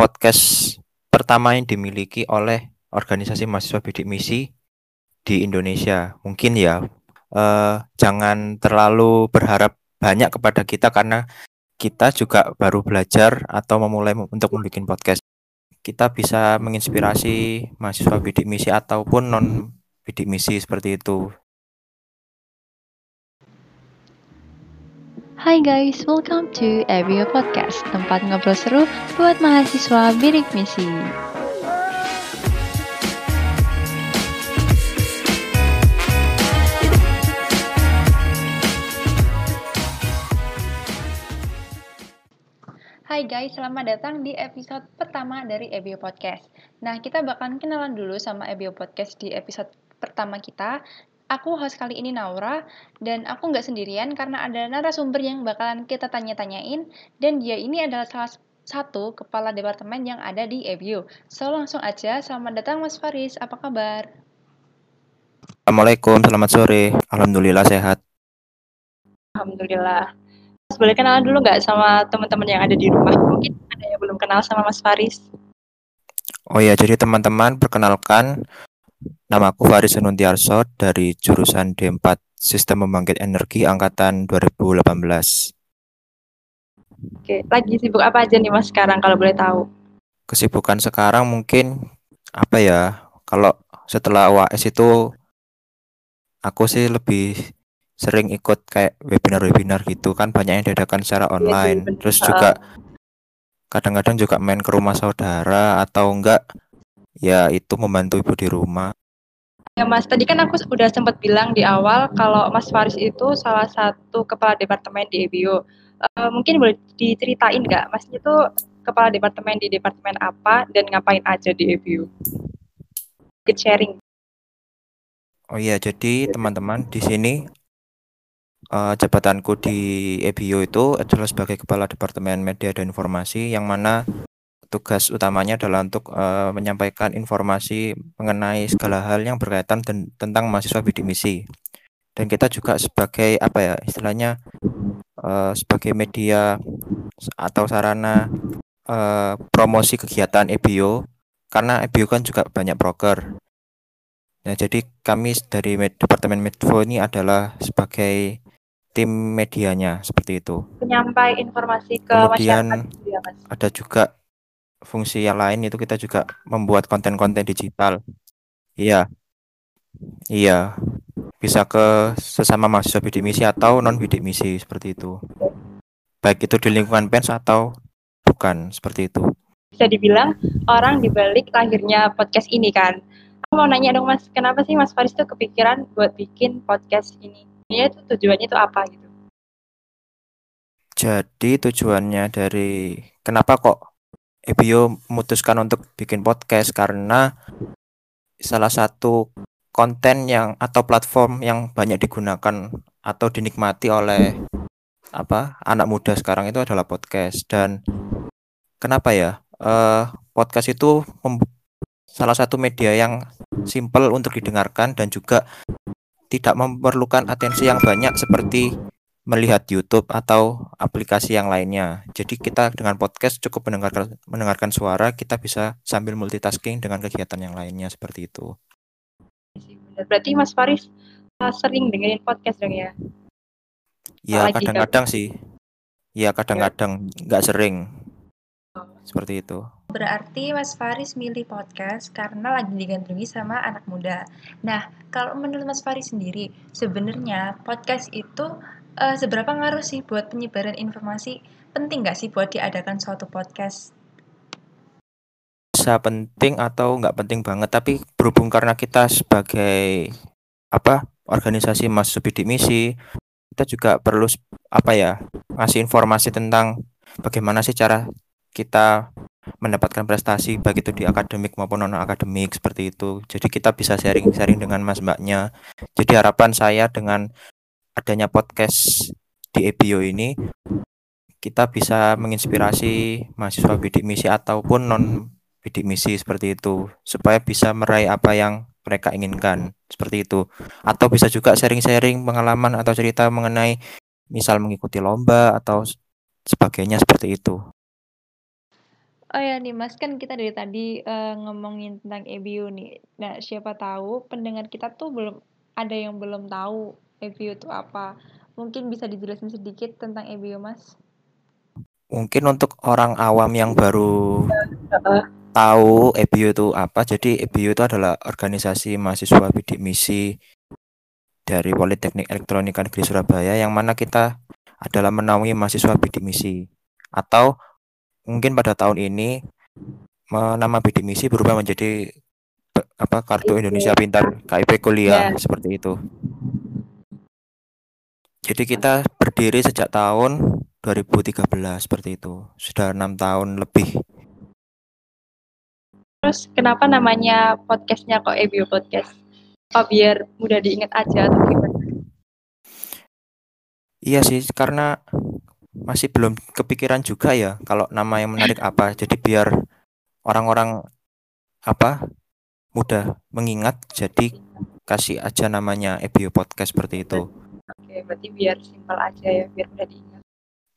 podcast pertama yang dimiliki oleh organisasi mahasiswa bidik misi di Indonesia. Mungkin ya eh, jangan terlalu berharap banyak kepada kita karena kita juga baru belajar atau memulai untuk membuat podcast. Kita bisa menginspirasi mahasiswa bidik misi ataupun non bidik misi seperti itu. Hai guys, welcome to Ebio Podcast, tempat ngobrol seru buat mahasiswa bidik misi. Hai guys, selamat datang di episode pertama dari Ebio Podcast. Nah, kita bakalan kenalan dulu sama Ebio Podcast di episode pertama kita. Aku host kali ini Naura, dan aku nggak sendirian karena ada narasumber yang bakalan kita tanya-tanyain, dan dia ini adalah salah satu kepala departemen yang ada di Ebio. So, langsung aja, selamat datang Mas Faris, apa kabar? Assalamualaikum, selamat sore. Alhamdulillah sehat. Alhamdulillah. Mas boleh kenalan dulu nggak sama teman-teman yang ada di rumah? Mungkin ada yang belum kenal sama Mas Faris. Oh ya, jadi teman-teman perkenalkan nama aku Faris Senuntiarso dari jurusan D4 Sistem Pembangkit Energi angkatan 2018. Oke, lagi sibuk apa aja nih Mas sekarang kalau boleh tahu? Kesibukan sekarang mungkin apa ya? Kalau setelah UAS itu aku sih lebih sering ikut kayak webinar-webinar gitu kan banyak yang diadakan secara iya online. Terus juga kadang-kadang juga main ke rumah saudara atau enggak ya itu membantu ibu di rumah. Ya Mas, tadi kan aku udah sempat bilang di awal kalau Mas Faris itu salah satu kepala departemen di EBO. Uh, eh, mungkin boleh diceritain nggak, Mas itu kepala departemen di departemen apa dan ngapain aja di EBO? Good sharing. Oh iya, jadi teman-teman di sini uh, jabatanku di EBIO itu adalah sebagai Kepala Departemen Media dan Informasi yang mana tugas utamanya adalah untuk uh, menyampaikan informasi mengenai segala hal yang berkaitan ten tentang mahasiswa bidik misi. Dan kita juga sebagai apa ya istilahnya uh, sebagai media atau sarana uh, promosi kegiatan EBIO karena EBIO kan juga banyak broker. Nah, jadi kami dari Departemen Medfo ini adalah sebagai tim medianya seperti itu. Penyampai informasi ke Kemudian masyarakat. Ya, ada juga fungsi yang lain itu kita juga membuat konten-konten digital. Iya. Iya. Bisa ke sesama mahasiswa bidik misi atau non bidik misi seperti itu. Baik itu di lingkungan PENS atau bukan seperti itu. Bisa dibilang orang dibalik lahirnya podcast ini kan. Aku mau nanya dong Mas, kenapa sih Mas Faris tuh kepikiran buat bikin podcast ini? ini itu tujuannya itu apa gitu jadi tujuannya dari kenapa kok Ebio memutuskan untuk bikin podcast karena salah satu konten yang atau platform yang banyak digunakan atau dinikmati oleh apa anak muda sekarang itu adalah podcast. Dan kenapa ya? Uh, podcast itu salah satu media yang simple untuk didengarkan dan juga tidak memerlukan atensi yang banyak seperti melihat YouTube atau aplikasi yang lainnya. Jadi kita dengan podcast cukup mendengarkan mendengarkan suara, kita bisa sambil multitasking dengan kegiatan yang lainnya seperti itu. Berarti Mas Faris uh, sering dengerin podcast dong ya? Ya kadang-kadang sih. Ya kadang-kadang nggak sering. Oh. Seperti itu. Berarti Mas Faris milih podcast karena lagi digandrungi sama anak muda. Nah, kalau menurut Mas Faris sendiri, sebenarnya podcast itu uh, seberapa ngaruh sih buat penyebaran informasi? Penting nggak sih buat diadakan suatu podcast? Bisa penting atau nggak penting banget, tapi berhubung karena kita sebagai apa organisasi mahasiswa bidik misi, kita juga perlu apa ya ngasih informasi tentang bagaimana sih cara kita mendapatkan prestasi baik itu di akademik maupun non akademik seperti itu. Jadi kita bisa sharing-sharing dengan mas mbaknya. Jadi harapan saya dengan adanya podcast di EBIO ini kita bisa menginspirasi mahasiswa bidik misi ataupun non bidik misi seperti itu supaya bisa meraih apa yang mereka inginkan seperti itu atau bisa juga sharing-sharing pengalaman atau cerita mengenai misal mengikuti lomba atau sebagainya seperti itu Oh ya nih Mas, kan kita dari tadi uh, ngomongin tentang EBU nih. Nah, siapa tahu pendengar kita tuh belum ada yang belum tahu EBU itu apa. Mungkin bisa dijelasin sedikit tentang EBU, Mas? Mungkin untuk orang awam yang baru tahu EBU itu apa. Jadi EBU itu adalah organisasi mahasiswa bidik misi dari Politeknik Elektronika Negeri Surabaya yang mana kita adalah menaungi mahasiswa bidik misi atau mungkin pada tahun ini nama bidik misi berubah menjadi apa kartu Indonesia Pintar KIP kuliah ya. seperti itu. Jadi kita berdiri sejak tahun 2013 seperti itu. Sudah enam tahun lebih. Terus kenapa namanya podcastnya kok EBU Podcast? Oh biar mudah diingat aja atau gimana? Iya sih, karena masih belum kepikiran juga ya kalau nama yang menarik apa. Jadi biar orang-orang apa mudah mengingat jadi kasih aja namanya Ebio Podcast seperti itu. Oke, berarti biar simpel aja ya, biar mudah diingat.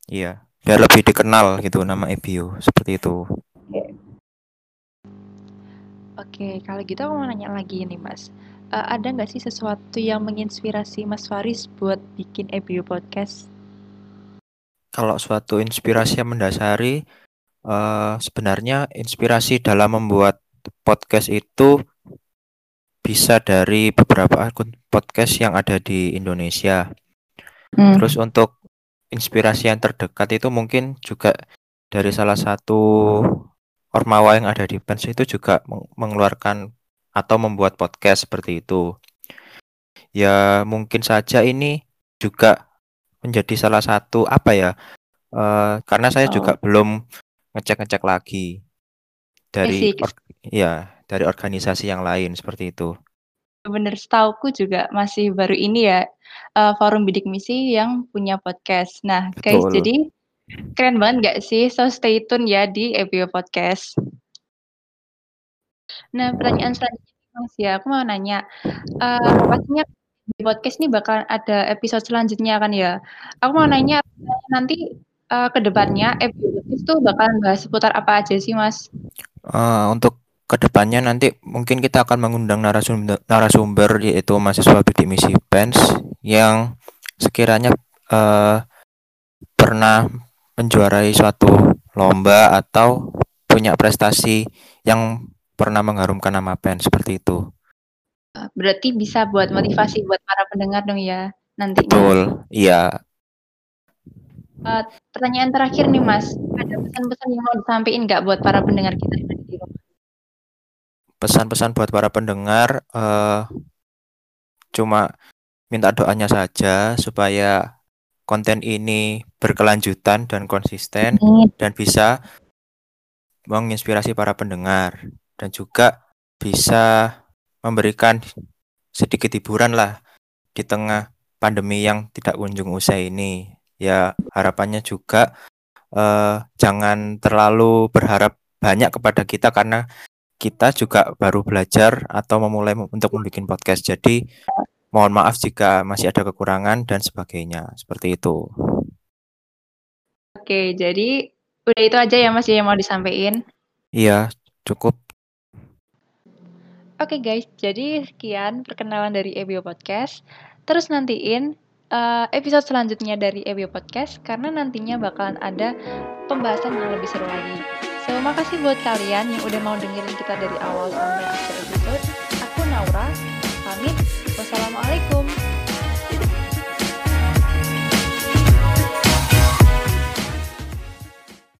Iya, biar lebih dikenal gitu nama Ebio seperti itu. Oke. Oke, kalau gitu aku mau nanya lagi nih Mas. Uh, ada nggak sih sesuatu yang menginspirasi Mas Faris buat bikin Ebio Podcast? kalau suatu inspirasi yang mendasari uh, sebenarnya inspirasi dalam membuat podcast itu bisa dari beberapa akun podcast yang ada di Indonesia. Hmm. Terus untuk inspirasi yang terdekat itu mungkin juga dari salah satu ormawa yang ada di Pens itu juga mengeluarkan atau membuat podcast seperti itu. Ya mungkin saja ini juga menjadi salah satu apa ya? Uh, karena saya oh. juga belum ngecek-ngecek lagi dari or, ya dari organisasi yang lain seperti itu. Bener, setauku juga masih baru ini ya uh, forum bidik misi yang punya podcast. Nah, Betul. guys, jadi keren banget nggak sih? So stay tune ya di EBO Podcast. Nah, pertanyaan selanjutnya Mas ya, aku mau nanya, uh, pastinya di podcast ini bakal ada episode selanjutnya kan ya. Aku mau nanya nanti uh, ke depannya episode itu bakalan bahas seputar apa aja sih Mas? Uh, untuk ke depannya nanti mungkin kita akan mengundang narasumber, narasumber yaitu mahasiswa bidik misi PENS yang sekiranya uh, pernah menjuarai suatu lomba atau punya prestasi yang pernah mengharumkan nama PENS seperti itu. Berarti bisa buat motivasi buat para pendengar dong ya nantinya. Betul, iya. Uh, pertanyaan terakhir nih Mas, ada pesan-pesan yang mau disampaikan nggak buat para pendengar kita? Pesan-pesan buat para pendengar, uh, cuma minta doanya saja supaya konten ini berkelanjutan dan konsisten hmm. dan bisa menginspirasi para pendengar dan juga bisa memberikan sedikit hiburan lah di tengah pandemi yang tidak kunjung usai ini. Ya harapannya juga eh, jangan terlalu berharap banyak kepada kita karena kita juga baru belajar atau memulai untuk membuat podcast. Jadi mohon maaf jika masih ada kekurangan dan sebagainya. Seperti itu. Oke, jadi udah itu aja ya Mas yang mau disampaikan? Iya, cukup. Oke guys, jadi sekian perkenalan dari EBO Podcast. Terus nantiin uh, episode selanjutnya dari EBO Podcast karena nantinya bakalan ada pembahasan yang lebih seru lagi. So, makasih buat kalian yang udah mau dengerin kita dari awal sampai akhir episode. Aku Naura,